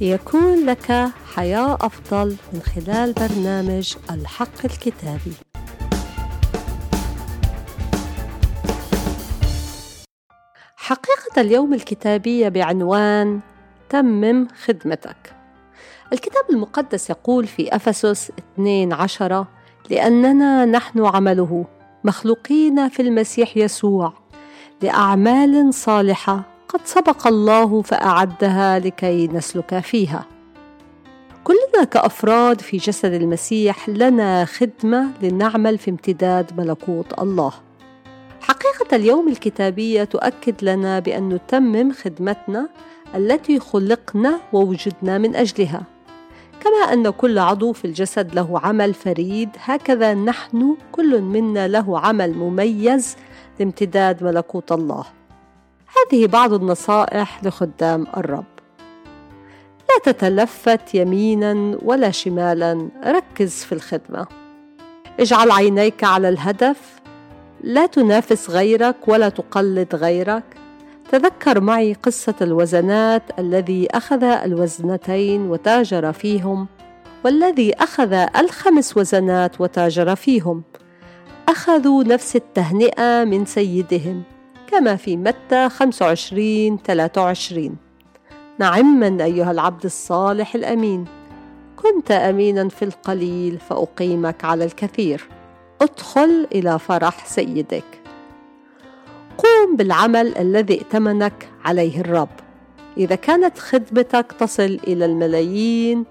ليكون لك حياة أفضل من خلال برنامج الحق الكتابي. حقيقة اليوم الكتابية بعنوان تمم خدمتك. الكتاب المقدس يقول في أفسس 2 عشرة لأننا نحن عمله مخلوقين في المسيح يسوع لأعمال صالحة قد سبق الله فأعدها لكي نسلك فيها. كلنا كأفراد في جسد المسيح لنا خدمة لنعمل في امتداد ملكوت الله. حقيقة اليوم الكتابية تؤكد لنا بأن نتمم خدمتنا التي خلقنا ووجدنا من أجلها. كما أن كل عضو في الجسد له عمل فريد هكذا نحن كل منا له عمل مميز لامتداد ملكوت الله هذه بعض النصائح لخدام الرب. لا تتلفت يمينا ولا شمالا ركز في الخدمة. اجعل عينيك على الهدف لا تنافس غيرك ولا تقلد غيرك. تذكر معي قصة الوزنات الذي أخذ الوزنتين وتاجر فيهم والذي أخذ الخمس وزنات وتاجر فيهم. أخذوا نفس التهنئة من سيدهم. كما في متى 25 23 نعما أيها العبد الصالح الأمين. كنت أمينا في القليل فأقيمك على الكثير. ادخل إلى فرح سيدك. قوم بالعمل الذي ائتمنك عليه الرب. إذا كانت خدمتك تصل إلى الملايين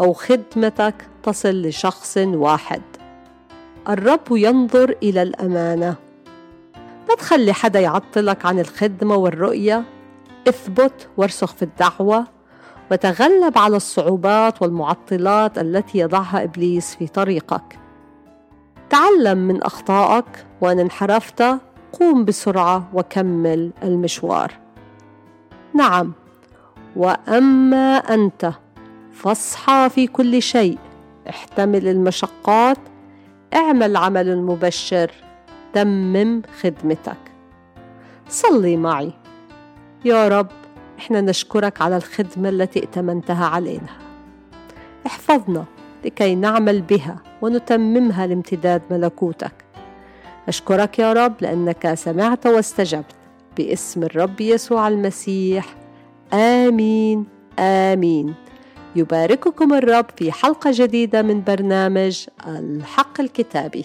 أو خدمتك تصل لشخص واحد. الرب ينظر إلى الأمانة تخلي حدا يعطلك عن الخدمة والرؤية. اثبت وارسخ في الدعوة وتغلب على الصعوبات والمعطلات التي يضعها إبليس في طريقك. تعلم من أخطائك وإن انحرفت قوم بسرعة وكمل المشوار. نعم وأما أنت فاصحى في كل شيء احتمل المشقات اعمل عمل مبشر. تمم خدمتك. صلي معي. يا رب إحنا نشكرك على الخدمة التي ائتمنتها علينا. احفظنا لكي نعمل بها ونتممها لامتداد ملكوتك. أشكرك يا رب لأنك سمعت واستجبت. باسم الرب يسوع المسيح. آمين آمين. يبارككم الرب في حلقة جديدة من برنامج الحق الكتابي.